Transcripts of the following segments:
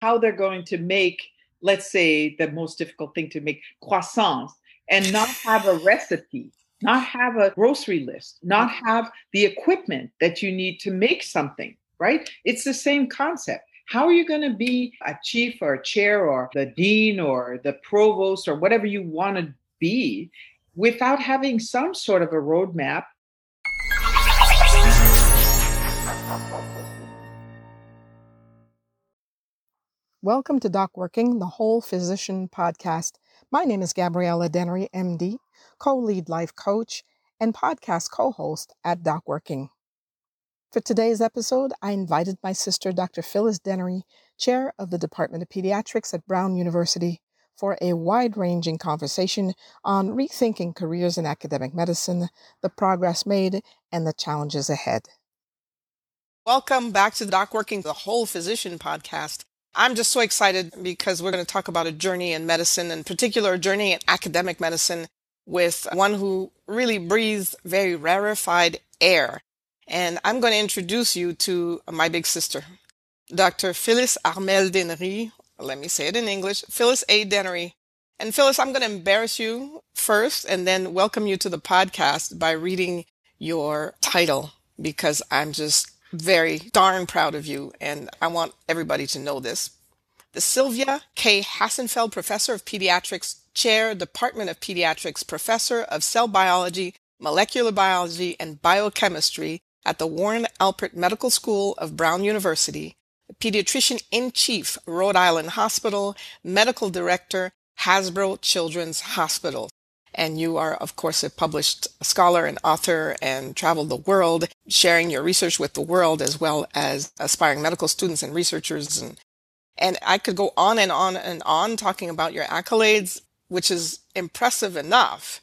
how they're going to make, let's say, the most difficult thing to make croissants and not have a recipe, not have a grocery list, not mm-hmm. have the equipment that you need to make something, right? It's the same concept. How are you going to be a chief or a chair or the dean or the provost or whatever you want to be without having some sort of a roadmap Welcome to Doc Working, the Whole Physician Podcast. My name is Gabriella Dennery, MD, co lead life coach and podcast co host at Doc Working. For today's episode, I invited my sister, Dr. Phyllis Dennery, chair of the Department of Pediatrics at Brown University, for a wide ranging conversation on rethinking careers in academic medicine, the progress made, and the challenges ahead. Welcome back to Doc Working, the Whole Physician Podcast. I'm just so excited because we're going to talk about a journey in medicine, in particular, a journey in academic medicine with one who really breathes very rarefied air. And I'm going to introduce you to my big sister, Dr. Phyllis Armel Dennery. Let me say it in English Phyllis A. Dennery. And Phyllis, I'm going to embarrass you first and then welcome you to the podcast by reading your title because I'm just very darn proud of you, and I want everybody to know this. The Sylvia K. Hassenfeld Professor of Pediatrics, Chair, Department of Pediatrics, Professor of Cell Biology, Molecular Biology, and Biochemistry at the Warren Alpert Medical School of Brown University, Pediatrician in Chief, Rhode Island Hospital, Medical Director, Hasbro Children's Hospital. And you are, of course, a published scholar and author and travel the world, sharing your research with the world as well as aspiring medical students and researchers. And, and I could go on and on and on talking about your accolades, which is impressive enough.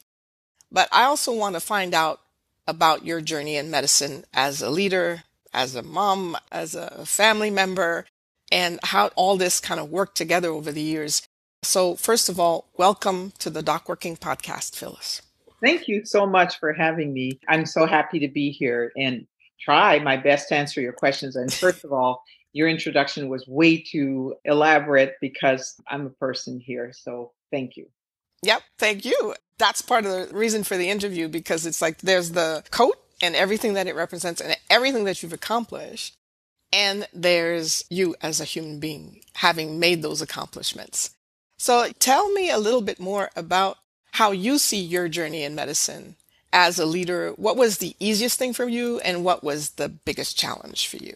But I also want to find out about your journey in medicine as a leader, as a mom, as a family member, and how all this kind of worked together over the years. So, first of all, welcome to the Doc Working Podcast, Phyllis. Thank you so much for having me. I'm so happy to be here and try my best to answer your questions. And first of all, your introduction was way too elaborate because I'm a person here. So, thank you. Yep, thank you. That's part of the reason for the interview because it's like there's the coat and everything that it represents and everything that you've accomplished. And there's you as a human being having made those accomplishments. So tell me a little bit more about how you see your journey in medicine as a leader. What was the easiest thing for you and what was the biggest challenge for you?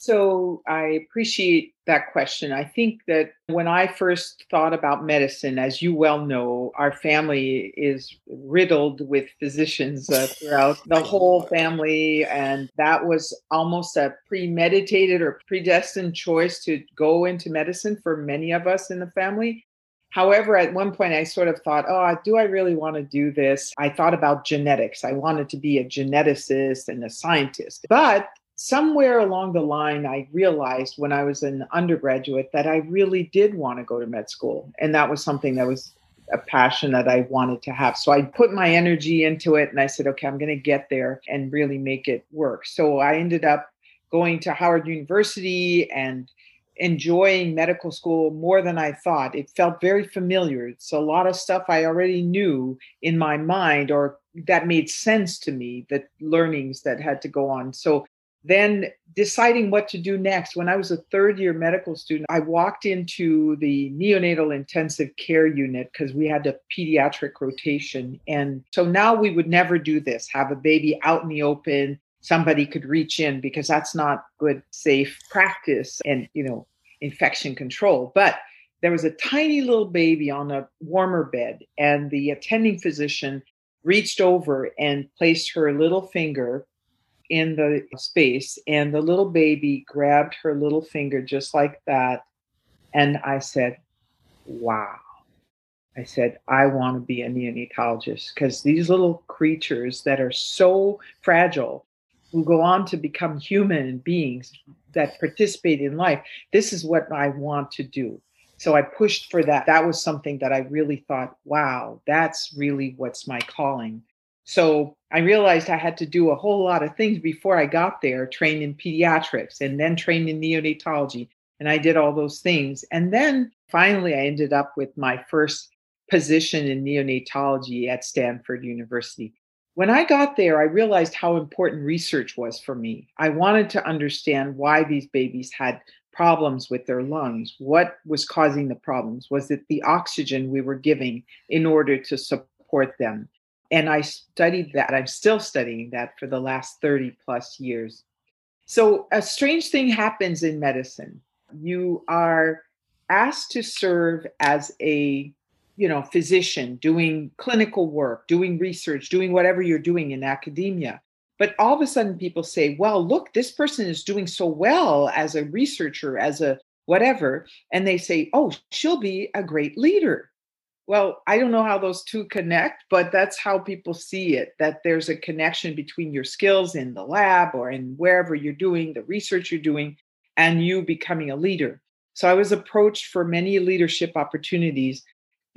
So I appreciate that question. I think that when I first thought about medicine, as you well know, our family is riddled with physicians uh, throughout the whole family. And that was almost a premeditated or predestined choice to go into medicine for many of us in the family. However, at one point I sort of thought, oh, do I really want to do this? I thought about genetics. I wanted to be a geneticist and a scientist. But somewhere along the line, I realized when I was an undergraduate that I really did want to go to med school. And that was something that was a passion that I wanted to have. So I put my energy into it and I said, okay, I'm going to get there and really make it work. So I ended up going to Howard University and enjoying medical school more than I thought. It felt very familiar. It's a lot of stuff I already knew in my mind or that made sense to me, the learnings that had to go on. So then deciding what to do next. When I was a third year medical student, I walked into the neonatal intensive care unit because we had a pediatric rotation. And so now we would never do this have a baby out in the open. Somebody could reach in because that's not good, safe practice and, you know, infection control. But there was a tiny little baby on a warmer bed, and the attending physician reached over and placed her little finger in the space and the little baby grabbed her little finger just like that and i said wow. I said i want to be a neonatologist because these little creatures that are so fragile who go on to become human beings that participate in life this is what i want to do. So i pushed for that. That was something that i really thought wow that's really what's my calling so I realized I had to do a whole lot of things before I got there, train in pediatrics and then train in neonatology And I did all those things. And then finally, I ended up with my first position in neonatology at Stanford University. When I got there, I realized how important research was for me. I wanted to understand why these babies had problems with their lungs. What was causing the problems? Was it the oxygen we were giving in order to support them? And I studied that. I'm still studying that for the last 30 plus years. So, a strange thing happens in medicine. You are asked to serve as a you know physician doing clinical work doing research doing whatever you're doing in academia but all of a sudden people say well look this person is doing so well as a researcher as a whatever and they say oh she'll be a great leader well i don't know how those two connect but that's how people see it that there's a connection between your skills in the lab or in wherever you're doing the research you're doing and you becoming a leader so i was approached for many leadership opportunities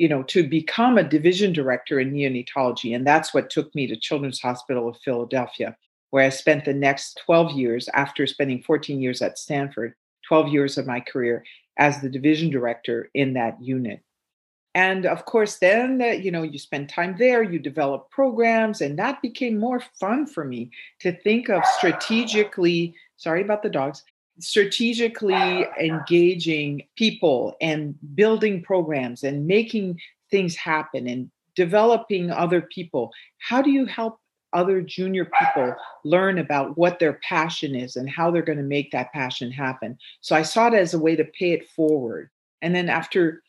you know, to become a division director in neonatology. And that's what took me to Children's Hospital of Philadelphia, where I spent the next 12 years after spending 14 years at Stanford, 12 years of my career as the division director in that unit. And of course, then uh, you know you spend time there, you develop programs, and that became more fun for me to think of strategically. Sorry about the dogs strategically engaging people and building programs and making things happen and developing other people how do you help other junior people learn about what their passion is and how they're going to make that passion happen so i saw it as a way to pay it forward and then after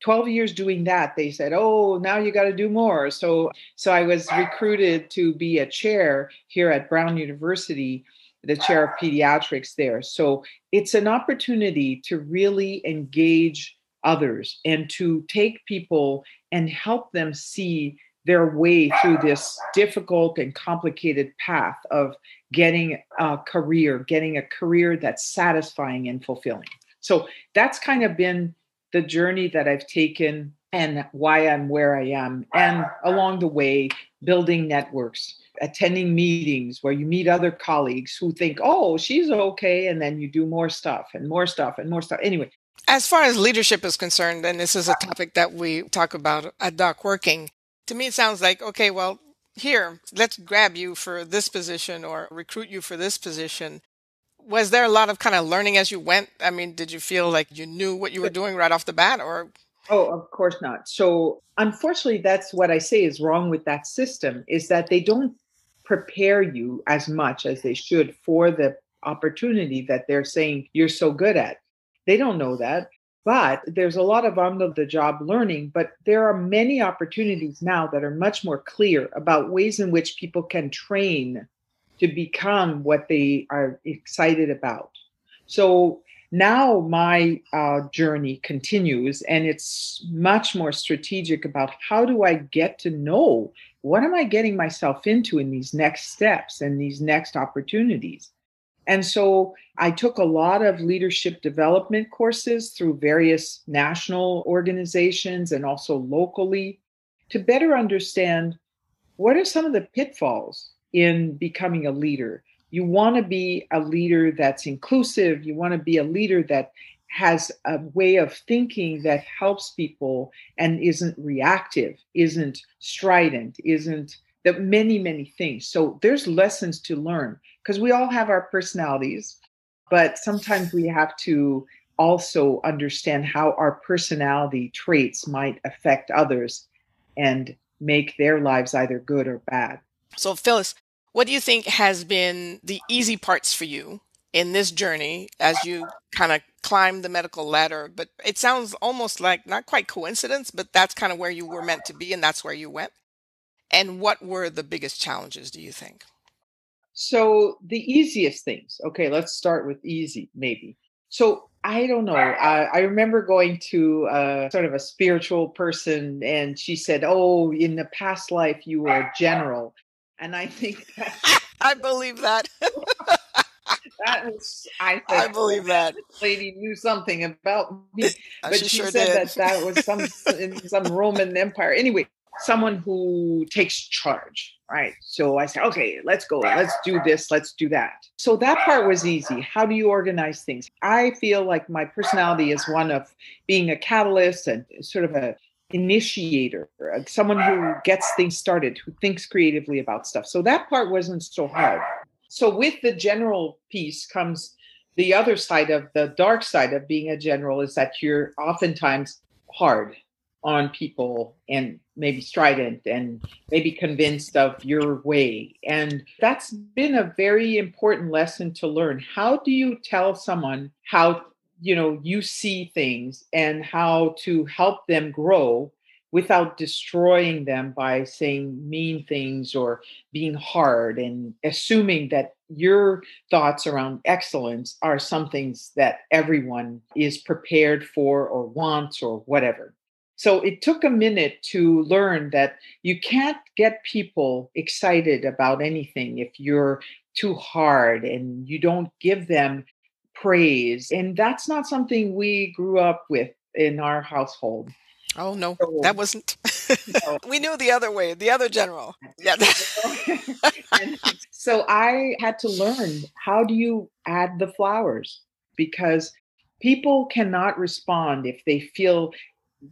12 years doing that they said oh now you got to do more so so i was recruited to be a chair here at brown university the chair of pediatrics there. So it's an opportunity to really engage others and to take people and help them see their way through this difficult and complicated path of getting a career, getting a career that's satisfying and fulfilling. So that's kind of been the journey that I've taken and why I'm where I am. And along the way, building networks attending meetings where you meet other colleagues who think, oh, she's okay. And then you do more stuff and more stuff and more stuff. Anyway. As far as leadership is concerned, and this is a topic that we talk about at Doc Working, to me it sounds like, okay, well, here, let's grab you for this position or recruit you for this position. Was there a lot of kind of learning as you went? I mean, did you feel like you knew what you were doing right off the bat or Oh, of course not. So, unfortunately, that's what I say is wrong with that system is that they don't prepare you as much as they should for the opportunity that they're saying you're so good at. They don't know that. But there's a lot of on the job learning, but there are many opportunities now that are much more clear about ways in which people can train to become what they are excited about. So now my uh, journey continues and it's much more strategic about how do I get to know what am I getting myself into in these next steps and these next opportunities? And so I took a lot of leadership development courses through various national organizations and also locally to better understand what are some of the pitfalls in becoming a leader. You want to be a leader that's inclusive, you want to be a leader that has a way of thinking that helps people and isn't reactive, isn't strident, isn't that many, many things. So there's lessons to learn because we all have our personalities, but sometimes we have to also understand how our personality traits might affect others and make their lives either good or bad. So, Phyllis, what do you think has been the easy parts for you in this journey as you kind of climb the medical ladder? But it sounds almost like not quite coincidence but that's kind of where you were meant to be and that's where you went. And what were the biggest challenges do you think? So the easiest things. Okay let's start with easy maybe. So i don't know. I, I remember going to a, sort of a spiritual person and she said oh in the past life you were a general and i think i believe that that was I. I believe that lady knew something about me, uh, but she, she sure said did. that that was some in some Roman Empire. Anyway, someone who takes charge. right? So I said, okay, let's go. Let's do this. Let's do that. So that part was easy. How do you organize things? I feel like my personality is one of being a catalyst and sort of a initiator, uh, someone who gets things started, who thinks creatively about stuff. So that part wasn't so hard. So with the general piece comes the other side of the dark side of being a general is that you're oftentimes hard on people and maybe strident and maybe convinced of your way. And that's been a very important lesson to learn. How do you tell someone how you know you see things and how to help them grow without destroying them by saying mean things or being hard and assuming that your thoughts around excellence are some things that everyone is prepared for or wants or whatever. So it took a minute to learn that you can't get people excited about anything if you're too hard and you don't give them praise. And that's not something we grew up with in our household. Oh no, so, that wasn't. No. we knew the other way, the other general. Yeah. so I had to learn how do you add the flowers because people cannot respond if they feel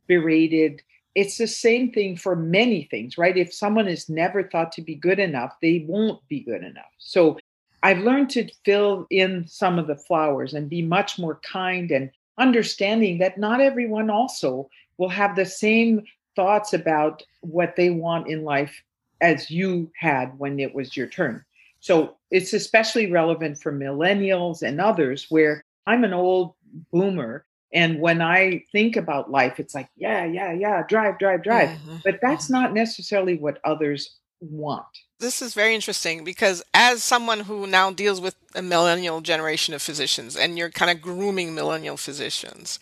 berated. It's the same thing for many things, right? If someone is never thought to be good enough, they won't be good enough. So I've learned to fill in some of the flowers and be much more kind and understanding that not everyone also will have the same thoughts about what they want in life as you had when it was your turn. So it's especially relevant for millennials and others where I'm an old boomer. And when I think about life, it's like, yeah, yeah, yeah, drive, drive, drive. Mm-hmm. But that's mm-hmm. not necessarily what others want. This is very interesting because as someone who now deals with a millennial generation of physicians and you're kind of grooming millennial physicians,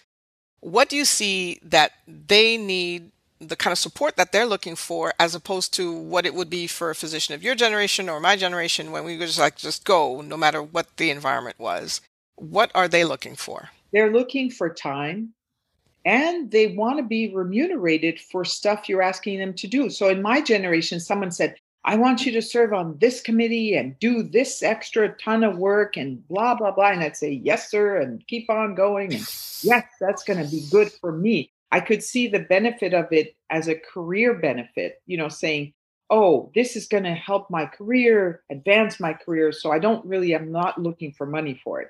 what do you see that they need the kind of support that they're looking for as opposed to what it would be for a physician of your generation or my generation when we were just like just go no matter what the environment was? What are they looking for? They're looking for time and they want to be remunerated for stuff you're asking them to do. So in my generation someone said I want you to serve on this committee and do this extra ton of work and blah, blah, blah. And I'd say, yes, sir, and keep on going. And yes, that's going to be good for me. I could see the benefit of it as a career benefit, you know, saying, oh, this is going to help my career, advance my career. So I don't really, I'm not looking for money for it.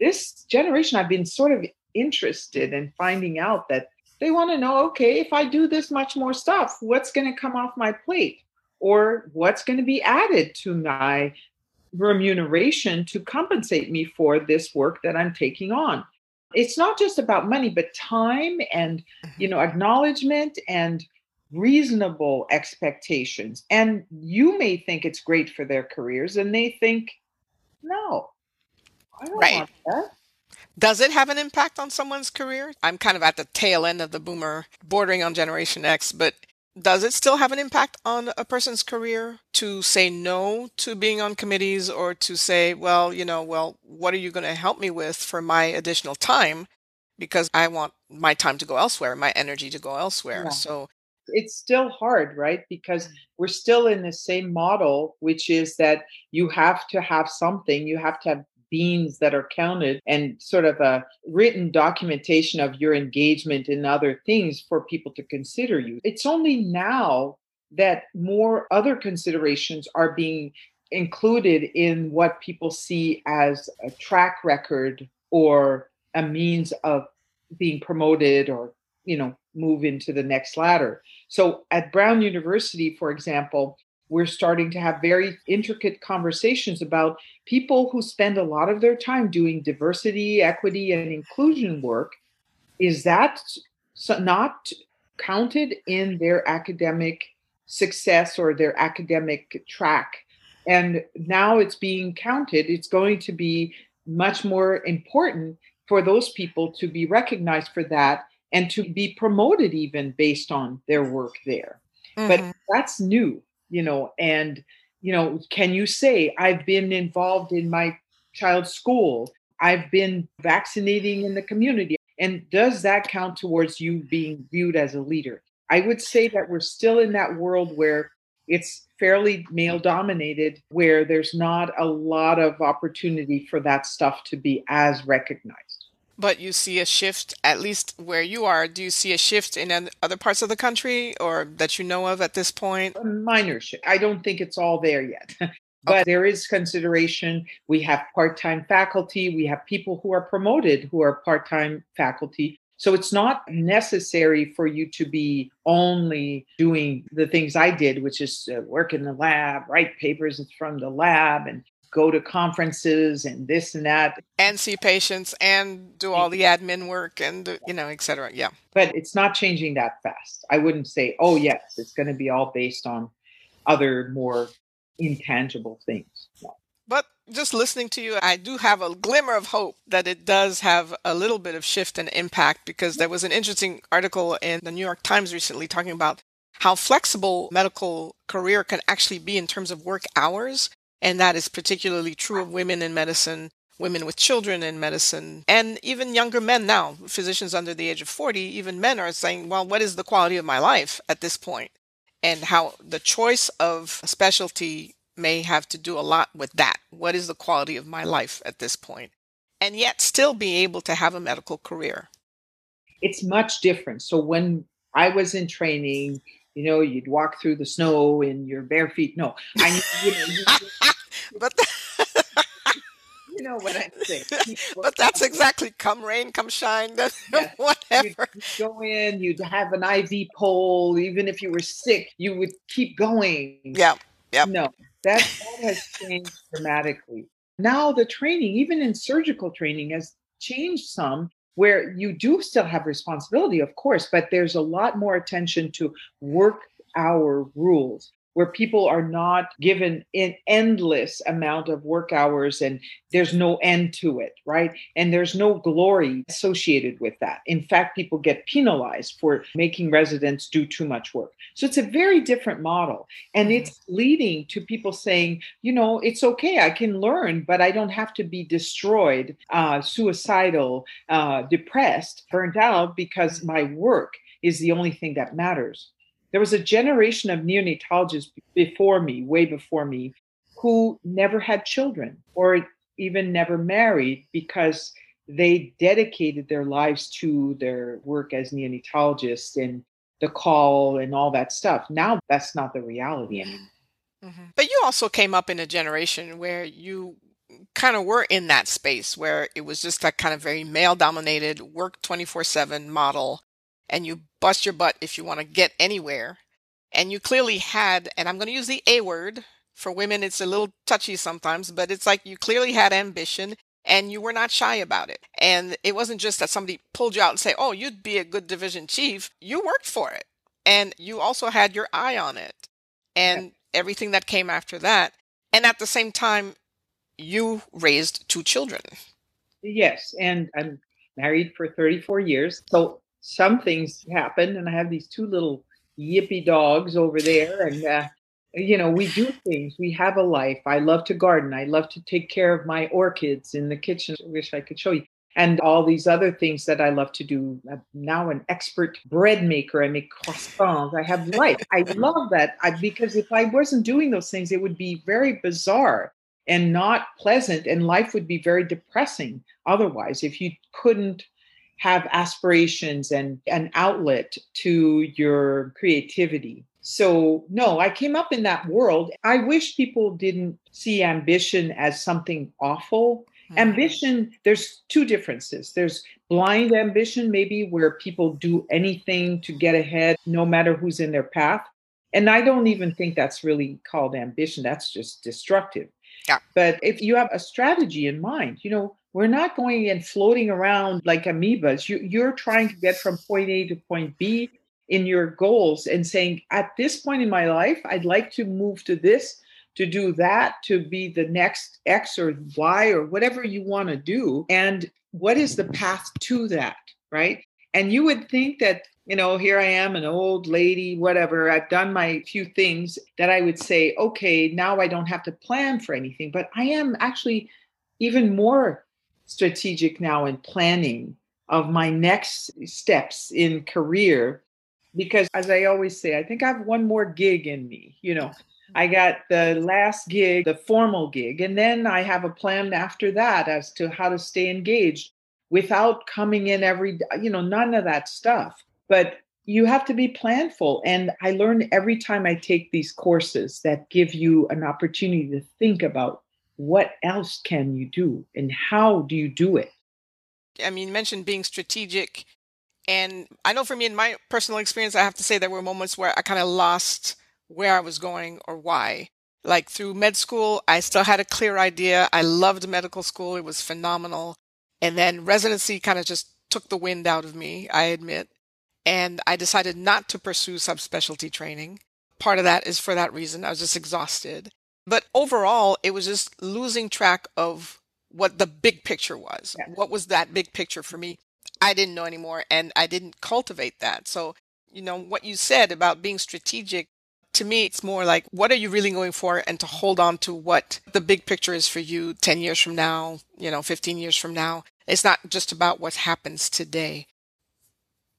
This generation, I've been sort of interested in finding out that they want to know okay, if I do this much more stuff, what's going to come off my plate? Or what's going to be added to my remuneration to compensate me for this work that I'm taking on. It's not just about money, but time and mm-hmm. you know acknowledgement and reasonable expectations. And you may think it's great for their careers, and they think, no, I don't right. want that. Does it have an impact on someone's career? I'm kind of at the tail end of the boomer, bordering on Generation X, but does it still have an impact on a person's career to say no to being on committees or to say, well, you know, well, what are you going to help me with for my additional time? Because I want my time to go elsewhere, my energy to go elsewhere. Yeah. So it's still hard, right? Because mm. we're still in the same model, which is that you have to have something, you have to have beans that are counted and sort of a written documentation of your engagement in other things for people to consider you. It's only now that more other considerations are being included in what people see as a track record or a means of being promoted or you know move into the next ladder so at brown university for example we're starting to have very intricate conversations about people who spend a lot of their time doing diversity, equity, and inclusion work. Is that not counted in their academic success or their academic track? And now it's being counted. It's going to be much more important for those people to be recognized for that and to be promoted even based on their work there. Mm-hmm. But that's new you know and you know can you say i've been involved in my child's school. I've been vaccinating in the community. And does that count towards you being viewed as a leader? I would say that we're still in that world where it's fairly male dominated where there's not a lot of opportunity for that stuff to be as recognized. But you see a shift, at least where you are. Do you see a shift in other parts of the country or that you know of at this point? A minor shift. I don't think it's all there yet. but okay. there is consideration. We have part time faculty, we have people who are promoted who are part time faculty. So it's not necessary for you to be only doing the things I did, which is uh, work in the lab, write papers from the lab, and go to conferences and this and that. And see patients and do all the admin work and you know etc yeah. But it's not changing that fast. I wouldn't say oh yes it's going to be all based on other more intangible things. No. but just listening to you i do have a glimmer of hope that it does have a little bit of shift and impact because there was an interesting article in the new york times recently talking about how flexible medical career can actually be in terms of work hours and that is particularly true of women in medicine, women with children in medicine, and even younger men now, physicians under the age of 40, even men are saying, well, what is the quality of my life at this point? And how the choice of a specialty may have to do a lot with that. What is the quality of my life at this point? And yet still be able to have a medical career. It's much different. So when I was in training, you know, you'd walk through the snow in your bare feet. No, I, you know, but you know what I'm saying. but that's exactly come rain, come shine, whatever. You'd, you'd go in, you'd have an IV pole. Even if you were sick, you would keep going. Yeah, yeah. No, that that has changed dramatically. Now the training, even in surgical training, has changed some where you do still have responsibility, of course, but there's a lot more attention to work hour rules where people are not given an endless amount of work hours and there's no end to it, right? And there's no glory associated with that. In fact, people get penalized for making residents do too much work. So it's a very different model. And mm-hmm. it's leading to people saying, you know, it's okay, I can learn, but I don't have to be destroyed, uh, suicidal, uh, depressed, burnt out because my work is the only thing that matters. There was a generation of neonatologists before me, way before me, who never had children or even never married because they dedicated their lives to their work as neonatologists and the call and all that stuff. Now that's not the reality anymore. Mm-hmm. But you also came up in a generation where you kind of were in that space where it was just that kind of very male dominated work 24 7 model and you bust your butt if you want to get anywhere. And you clearly had, and I'm going to use the A word. For women, it's a little touchy sometimes, but it's like you clearly had ambition and you were not shy about it. And it wasn't just that somebody pulled you out and say, "Oh, you'd be a good division chief." You worked for it, and you also had your eye on it, and everything that came after that. And at the same time, you raised two children. Yes, and I'm married for 34 years. So some things happen, and I have these two little yippy dogs over there, and uh, you know we do things. We have a life. I love to garden. I love to take care of my orchids in the kitchen. I wish I could show you. And all these other things that I love to do. I'm now an expert bread maker. I make croissants. I have life. I love that I, because if I wasn't doing those things, it would be very bizarre and not pleasant, and life would be very depressing otherwise if you couldn't have aspirations and an outlet to your creativity. So, no, I came up in that world. I wish people didn't see ambition as something awful. Mm-hmm. Ambition, there's two differences. There's blind ambition, maybe where people do anything to get ahead, no matter who's in their path. And I don't even think that's really called ambition. That's just destructive. Yeah. But if you have a strategy in mind, you know, we're not going and floating around like amoebas. You, you're trying to get from point A to point B in your goals and saying, at this point in my life, I'd like to move to this, to do that, to be the next X or Y or whatever you want to do. And what is the path to that? Right. And you would think that, you know, here I am, an old lady, whatever. I've done my few things that I would say, okay, now I don't have to plan for anything. But I am actually even more strategic now in planning of my next steps in career because as I always say, I think I have one more gig in me. You know, I got the last gig, the formal gig, and then I have a plan after that as to how to stay engaged without coming in every, you know, none of that stuff. But you have to be planful. And I learn every time I take these courses that give you an opportunity to think about what else can you do and how do you do it. I mean, you mentioned being strategic. And I know for me, in my personal experience, I have to say there were moments where I kind of lost where I was going or why. Like through med school, I still had a clear idea. I loved medical school. It was phenomenal. And then residency kind of just took the wind out of me, I admit. And I decided not to pursue subspecialty training. Part of that is for that reason. I was just exhausted. But overall, it was just losing track of what the big picture was. Yeah. What was that big picture for me? I didn't know anymore and I didn't cultivate that. So, you know, what you said about being strategic, to me, it's more like, what are you really going for? And to hold on to what the big picture is for you 10 years from now, you know, 15 years from now. It's not just about what happens today.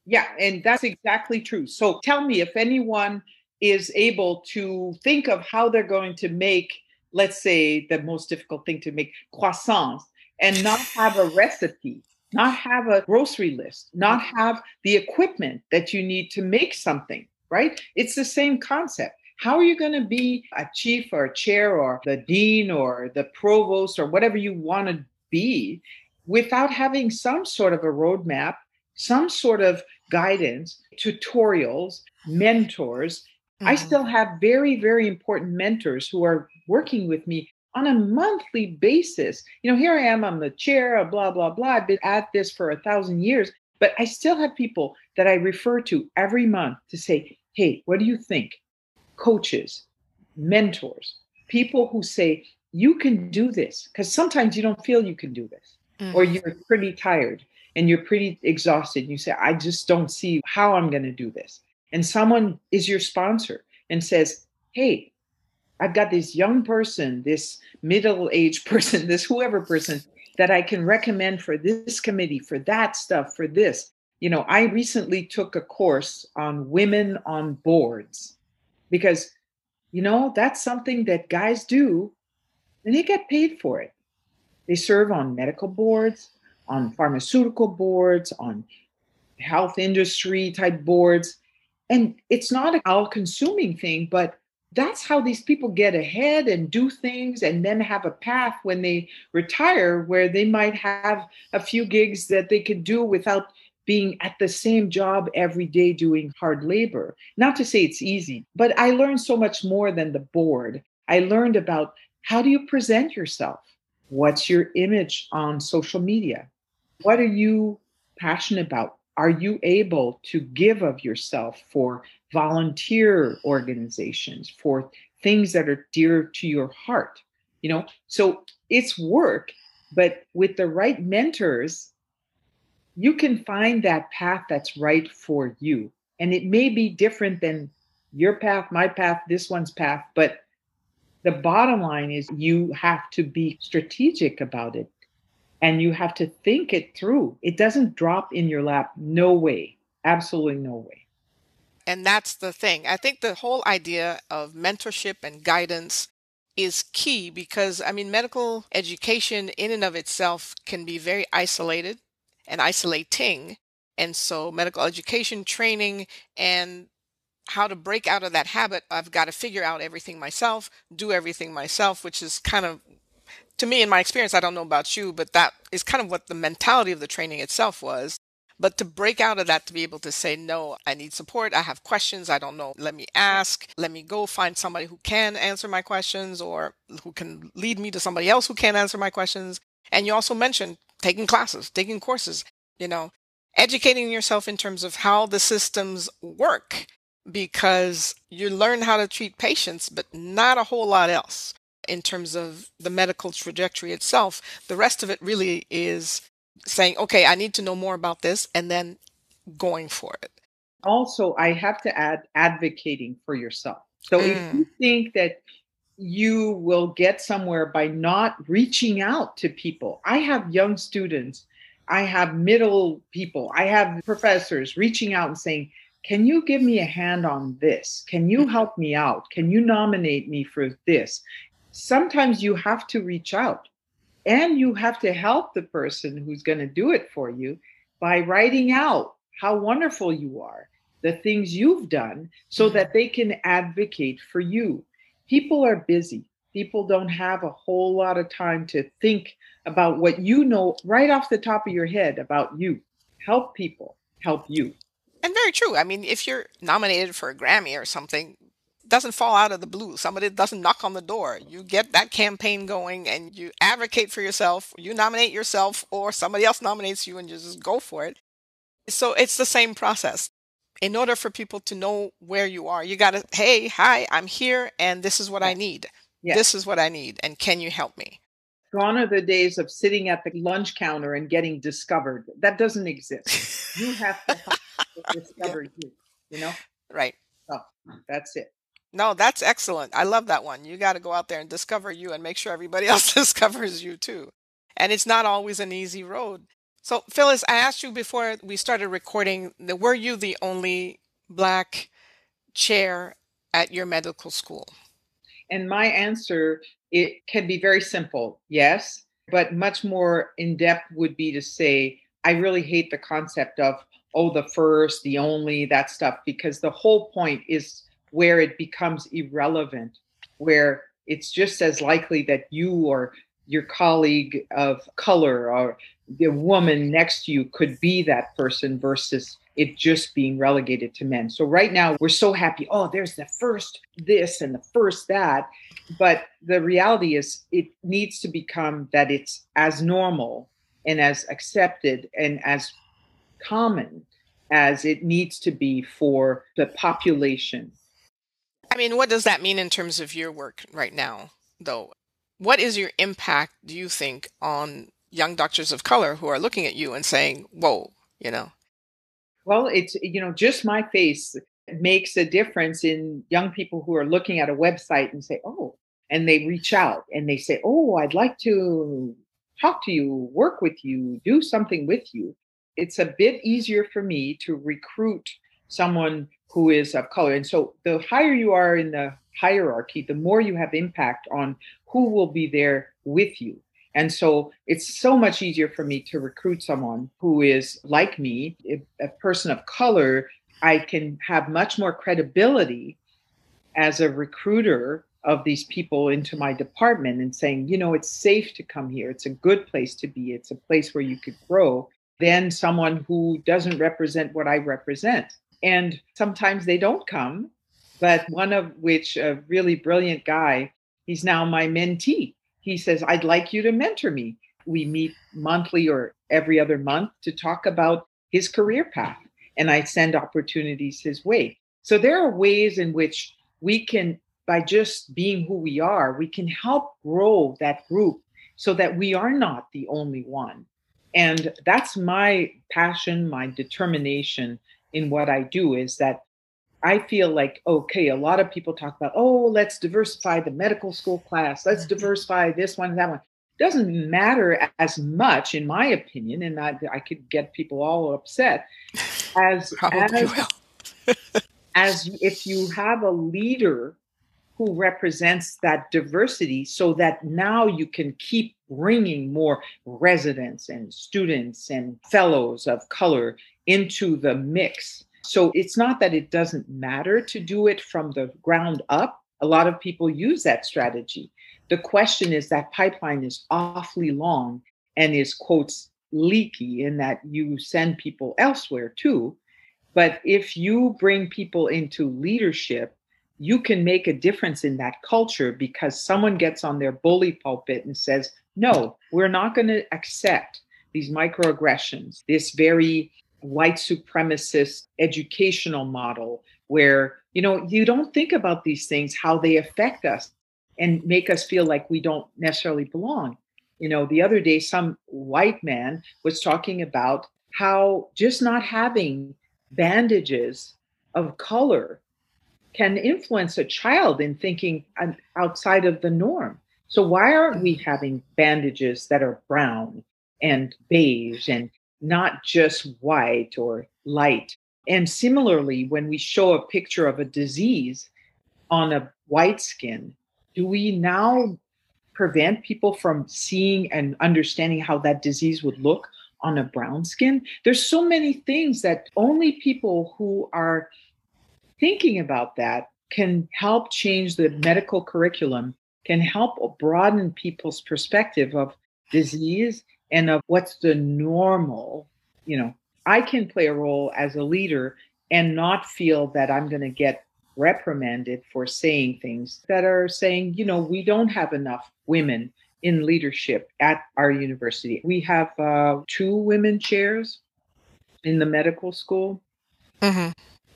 Yeah, and that's exactly true. So tell me if anyone is able to think of how they're going to make, let's say, the most difficult thing to make croissants and not have a recipe, not have a grocery list, not mm-hmm. have the equipment that you need to make something, right? It's the same concept. How are you going to be a chief or a chair or the dean or the provost or whatever you want to be without having some sort of a roadmap, some sort of guidance, tutorials, mentors, Mm-hmm. I still have very, very important mentors who are working with me on a monthly basis. You know, here I am, I'm the chair of blah, blah, blah. I've been at this for a thousand years, but I still have people that I refer to every month to say, hey, what do you think? Coaches, mentors, people who say, you can do this. Because sometimes you don't feel you can do this, mm-hmm. or you're pretty tired and you're pretty exhausted. And you say, I just don't see how I'm going to do this and someone is your sponsor and says, Hey, I've got this young person, this middle aged person, this whoever person that I can recommend for this committee, for that stuff, for this. You know, I recently took a course on women on boards because, you know, that's something that guys do and they get paid for it. They serve on medical boards, on pharmaceutical boards, on health industry type boards. And it's not an all consuming thing, but that's how these people get ahead and do things and then have a path when they retire where they might have a few gigs that they could do without being at the same job every day doing hard labor. Not to say it's easy, but I learned so much more than the board. I learned about how do you present yourself? What's your image on social media? What are you passionate about? Are you able to give of yourself for volunteer organizations for things that are dear to your heart? You know so it's work but with the right mentors you can find that path that's right for you. And it may be different than your path my path this one's path but the bottom line is you have to be strategic about it and you have to think it through. It doesn't drop in your lap. No way. Absolutely no way. And that's the thing. I think the whole idea of mentorship and guidance is key because, I mean, medical education in and of itself can be very isolated and isolating. And so, medical education training and how to break out of that habit, I've got to figure out everything myself, do everything myself, which is kind of to me, in my experience, I don't know about you, but that is kind of what the mentality of the training itself was. But to break out of that, to be able to say, no, I need support. I have questions. I don't know. Let me ask. Let me go find somebody who can answer my questions or who can lead me to somebody else who can answer my questions. And you also mentioned taking classes, taking courses, you know, educating yourself in terms of how the systems work because you learn how to treat patients, but not a whole lot else in terms of the medical trajectory itself. The rest of it really is saying, okay, I need to know more about this and then going for it. Also, I have to add advocating for yourself. So mm. if you think that you will get somewhere by not reaching out to people, I have young students, I have middle people, I have professors reaching out and saying, can you give me a hand on this? Can you help me out? Can you nominate me for this? Sometimes you have to reach out and you have to help the person who's going to do it for you by writing out how wonderful you are, the things you've done, so mm-hmm. that they can advocate for you. People are busy. People don't have a whole lot of time to think about what you know right off the top of your head about you. Help people help you. And very true. I mean, if you're nominated for a Grammy or something, doesn't fall out of the blue. Somebody doesn't knock on the door. You get that campaign going and you advocate for yourself. You nominate yourself or somebody else nominates you and you just go for it. So it's the same process. In order for people to know where you are, you got to, hey, hi, I'm here and this is what I need. Yes. This is what I need. And can you help me? Gone are the days of sitting at the lunch counter and getting discovered. That doesn't exist. you have to, discover yeah. you, you know? Right. So that's it. No, that's excellent. I love that one. You got to go out there and discover you and make sure everybody else discovers you too. And it's not always an easy road. So, Phyllis, I asked you before we started recording, were you the only Black chair at your medical school? And my answer it can be very simple, yes, but much more in depth would be to say I really hate the concept of oh the first, the only, that stuff because the whole point is where it becomes irrelevant, where it's just as likely that you or your colleague of color or the woman next to you could be that person versus it just being relegated to men. So right now we're so happy. Oh, there's the first this and the first that. But the reality is it needs to become that it's as normal and as accepted and as common as it needs to be for the population. I mean, what does that mean in terms of your work right now, though? What is your impact, do you think, on young doctors of color who are looking at you and saying, whoa, you know? Well, it's, you know, just my face makes a difference in young people who are looking at a website and say, oh, and they reach out and they say, oh, I'd like to talk to you, work with you, do something with you. It's a bit easier for me to recruit someone who is of color. And so the higher you are in the hierarchy, the more you have impact on who will be there with you. And so it's so much easier for me to recruit someone who is like me, a person of color. I can have much more credibility as a recruiter of these people into my department and saying, you know, it's safe to come here. It's a good place to be. It's a place where you could grow than someone who doesn't represent what I represent. And sometimes they don't come, but one of which, a really brilliant guy, he's now my mentee. He says, I'd like you to mentor me. We meet monthly or every other month to talk about his career path, and I send opportunities his way. So there are ways in which we can by just being who we are, we can help grow that group so that we are not the only one. And that's my passion, my determination in what I do is that I feel like, okay, a lot of people talk about, oh, let's diversify the medical school class, let's mm-hmm. diversify this one, that one. Doesn't matter as much, in my opinion, and I, I could get people all upset as, as, as if you have a leader who represents that diversity so that now you can keep bringing more residents and students and fellows of color into the mix. So it's not that it doesn't matter to do it from the ground up. A lot of people use that strategy. The question is that pipeline is awfully long and is, quotes, leaky in that you send people elsewhere too. But if you bring people into leadership you can make a difference in that culture because someone gets on their bully pulpit and says, no, we're not going to accept these microaggressions, this very white supremacist educational model where, you know, you don't think about these things, how they affect us and make us feel like we don't necessarily belong. You know, the other day, some white man was talking about how just not having bandages of color can influence a child in thinking outside of the norm. So, why aren't we having bandages that are brown and beige and not just white or light? And similarly, when we show a picture of a disease on a white skin, do we now prevent people from seeing and understanding how that disease would look on a brown skin? There's so many things that only people who are thinking about that can help change the medical curriculum, can help broaden people's perspective of disease and of what's the normal. You know, I can play a role as a leader and not feel that I'm going to get reprimanded for saying things that are saying, you know, we don't have enough women in leadership at our university. We have uh, two women chairs in the medical school, mm-hmm.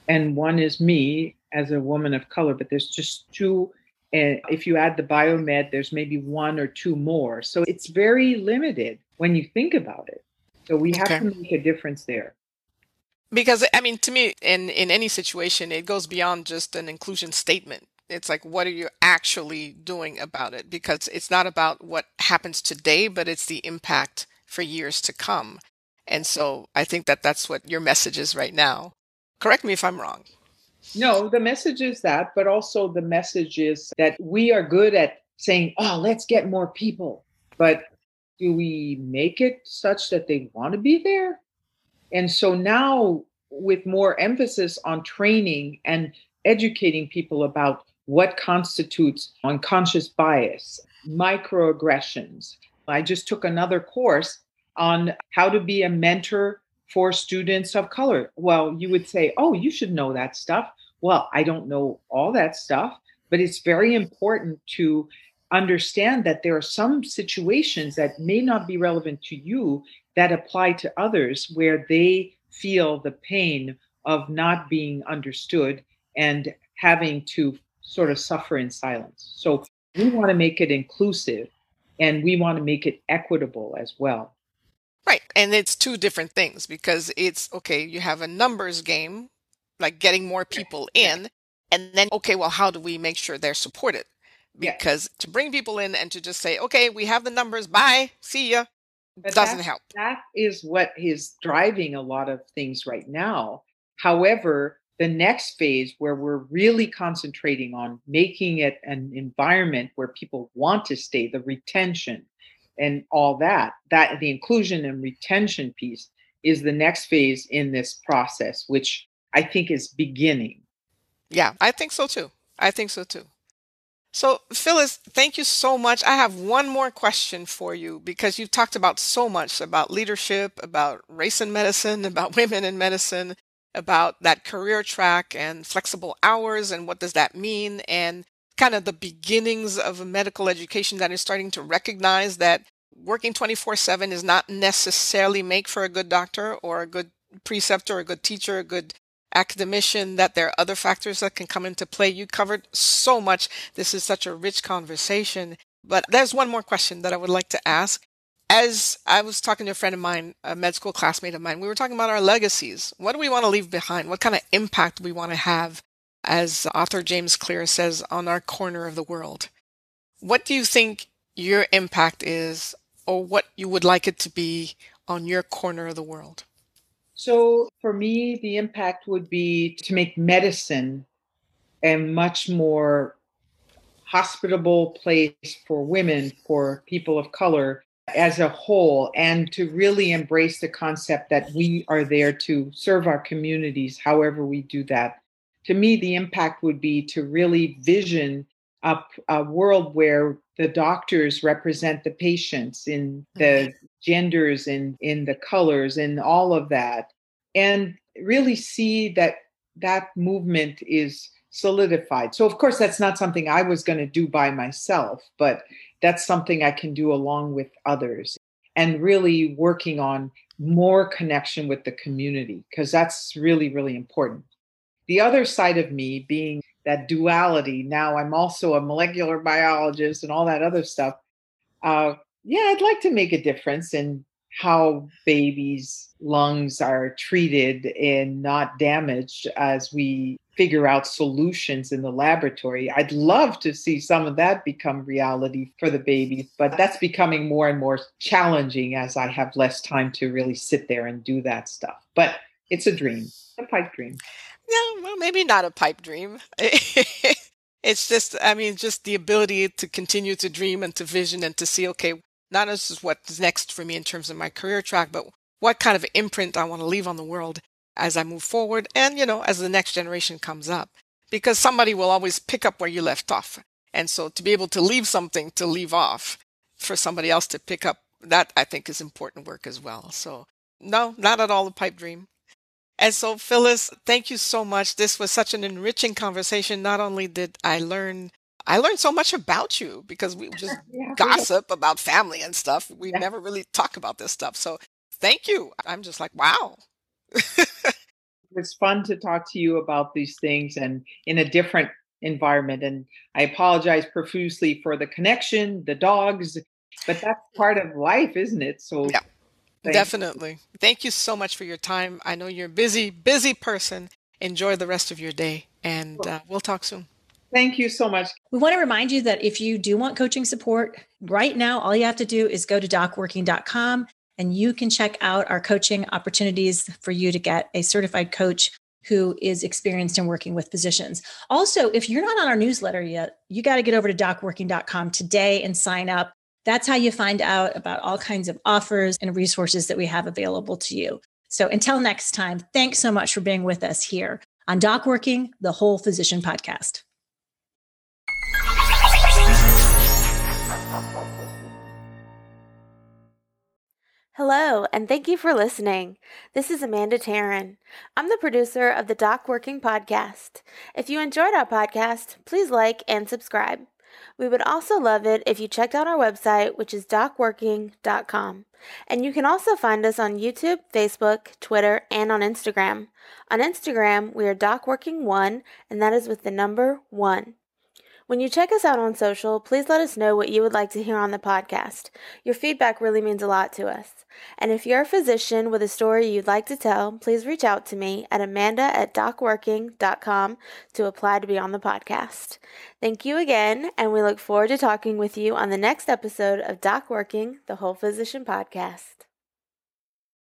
and one is me as a woman of color, but there's just two. And if you add the biomed, there's maybe one or two more. So it's very limited when you think about it. So we have okay. to make a difference there. Because i mean to me in in any situation it goes beyond just an inclusion statement. It's like what are you actually doing about it? Because it's not about what happens today but it's the impact for years to come. And so i think that that's what your message is right now. Correct me if i'm wrong. No the message is that but also the message is that we are good at saying oh let's get more people. But do we make it such that they want to be there and so now, with more emphasis on training and educating people about what constitutes unconscious bias, microaggressions. I just took another course on how to be a mentor for students of color. Well, you would say, oh, you should know that stuff. Well, I don't know all that stuff, but it's very important to understand that there are some situations that may not be relevant to you that apply to others where they feel the pain of not being understood and having to sort of suffer in silence. So we want to make it inclusive and we want to make it equitable as well. Right. And it's two different things because it's okay, you have a numbers game, like getting more people in, and then, okay, well, how do we make sure they're supported? Because to bring people in and to just say, okay, we have the numbers, bye, see ya, but doesn't help. That is what is driving a lot of things right now. However, the next phase where we're really concentrating on making it an environment where people want to stay, the retention and all that, that the inclusion and retention piece is the next phase in this process, which I think is beginning. Yeah, I think so too. I think so too. So, Phyllis, thank you so much. I have one more question for you because you've talked about so much about leadership, about race in medicine, about women in medicine, about that career track and flexible hours and what does that mean, and kind of the beginnings of a medical education that is starting to recognize that working 24 7 is not necessarily make for a good doctor or a good preceptor, a good teacher, a good academician, that there are other factors that can come into play. You covered so much. This is such a rich conversation. But there's one more question that I would like to ask. As I was talking to a friend of mine, a med school classmate of mine, we were talking about our legacies. What do we want to leave behind? What kind of impact we want to have, as author James Clear says, on our corner of the world? What do you think your impact is, or what you would like it to be on your corner of the world? So for me, the impact would be to make medicine a much more hospitable place for women, for people of color as a whole, and to really embrace the concept that we are there to serve our communities, however we do that. To me, the impact would be to really vision a, a world where the doctors represent the patients in the mm-hmm. genders and in the colors and all of that and really see that that movement is solidified. So of course that's not something i was going to do by myself but that's something i can do along with others and really working on more connection with the community because that's really really important. The other side of me being that duality now i'm also a molecular biologist and all that other stuff uh, yeah, I'd like to make a difference in how babies' lungs are treated and not damaged as we figure out solutions in the laboratory. I'd love to see some of that become reality for the babies, but that's becoming more and more challenging as I have less time to really sit there and do that stuff. But it's a dream, a pipe dream. Yeah, well, maybe not a pipe dream. it's just, I mean, just the ability to continue to dream and to vision and to see, okay, not just what's next for me in terms of my career track, but what kind of imprint I want to leave on the world as I move forward and, you know, as the next generation comes up. Because somebody will always pick up where you left off. And so to be able to leave something to leave off for somebody else to pick up, that I think is important work as well. So no, not at all a pipe dream. And so, Phyllis, thank you so much. This was such an enriching conversation. Not only did I learn, I learned so much about you because we just yeah, gossip about family and stuff. We yeah. never really talk about this stuff. So, thank you. I'm just like, wow. it's fun to talk to you about these things and in a different environment. And I apologize profusely for the connection, the dogs, but that's part of life, isn't it? So, yeah. Thank Definitely. You. Thank you so much for your time. I know you're a busy, busy person. Enjoy the rest of your day, and uh, we'll talk soon. Thank you so much. We want to remind you that if you do want coaching support, right now, all you have to do is go to docworking.com and you can check out our coaching opportunities for you to get a certified coach who is experienced in working with physicians. Also, if you're not on our newsletter yet, you got to get over to docworking.com today and sign up. That's how you find out about all kinds of offers and resources that we have available to you. So until next time, thanks so much for being with us here on Doc Working, the Whole Physician Podcast. Hello, and thank you for listening. This is Amanda Taryn. I'm the producer of the Doc Working Podcast. If you enjoyed our podcast, please like and subscribe. We would also love it if you checked out our website, which is docworking.com. And you can also find us on YouTube, Facebook, Twitter, and on Instagram. On Instagram, we are docworking1, and that is with the number 1. When you check us out on social, please let us know what you would like to hear on the podcast. Your feedback really means a lot to us. And if you're a physician with a story you'd like to tell, please reach out to me at amanda at docworking.com to apply to be on the podcast. Thank you again, and we look forward to talking with you on the next episode of Doc Working, the Whole Physician Podcast.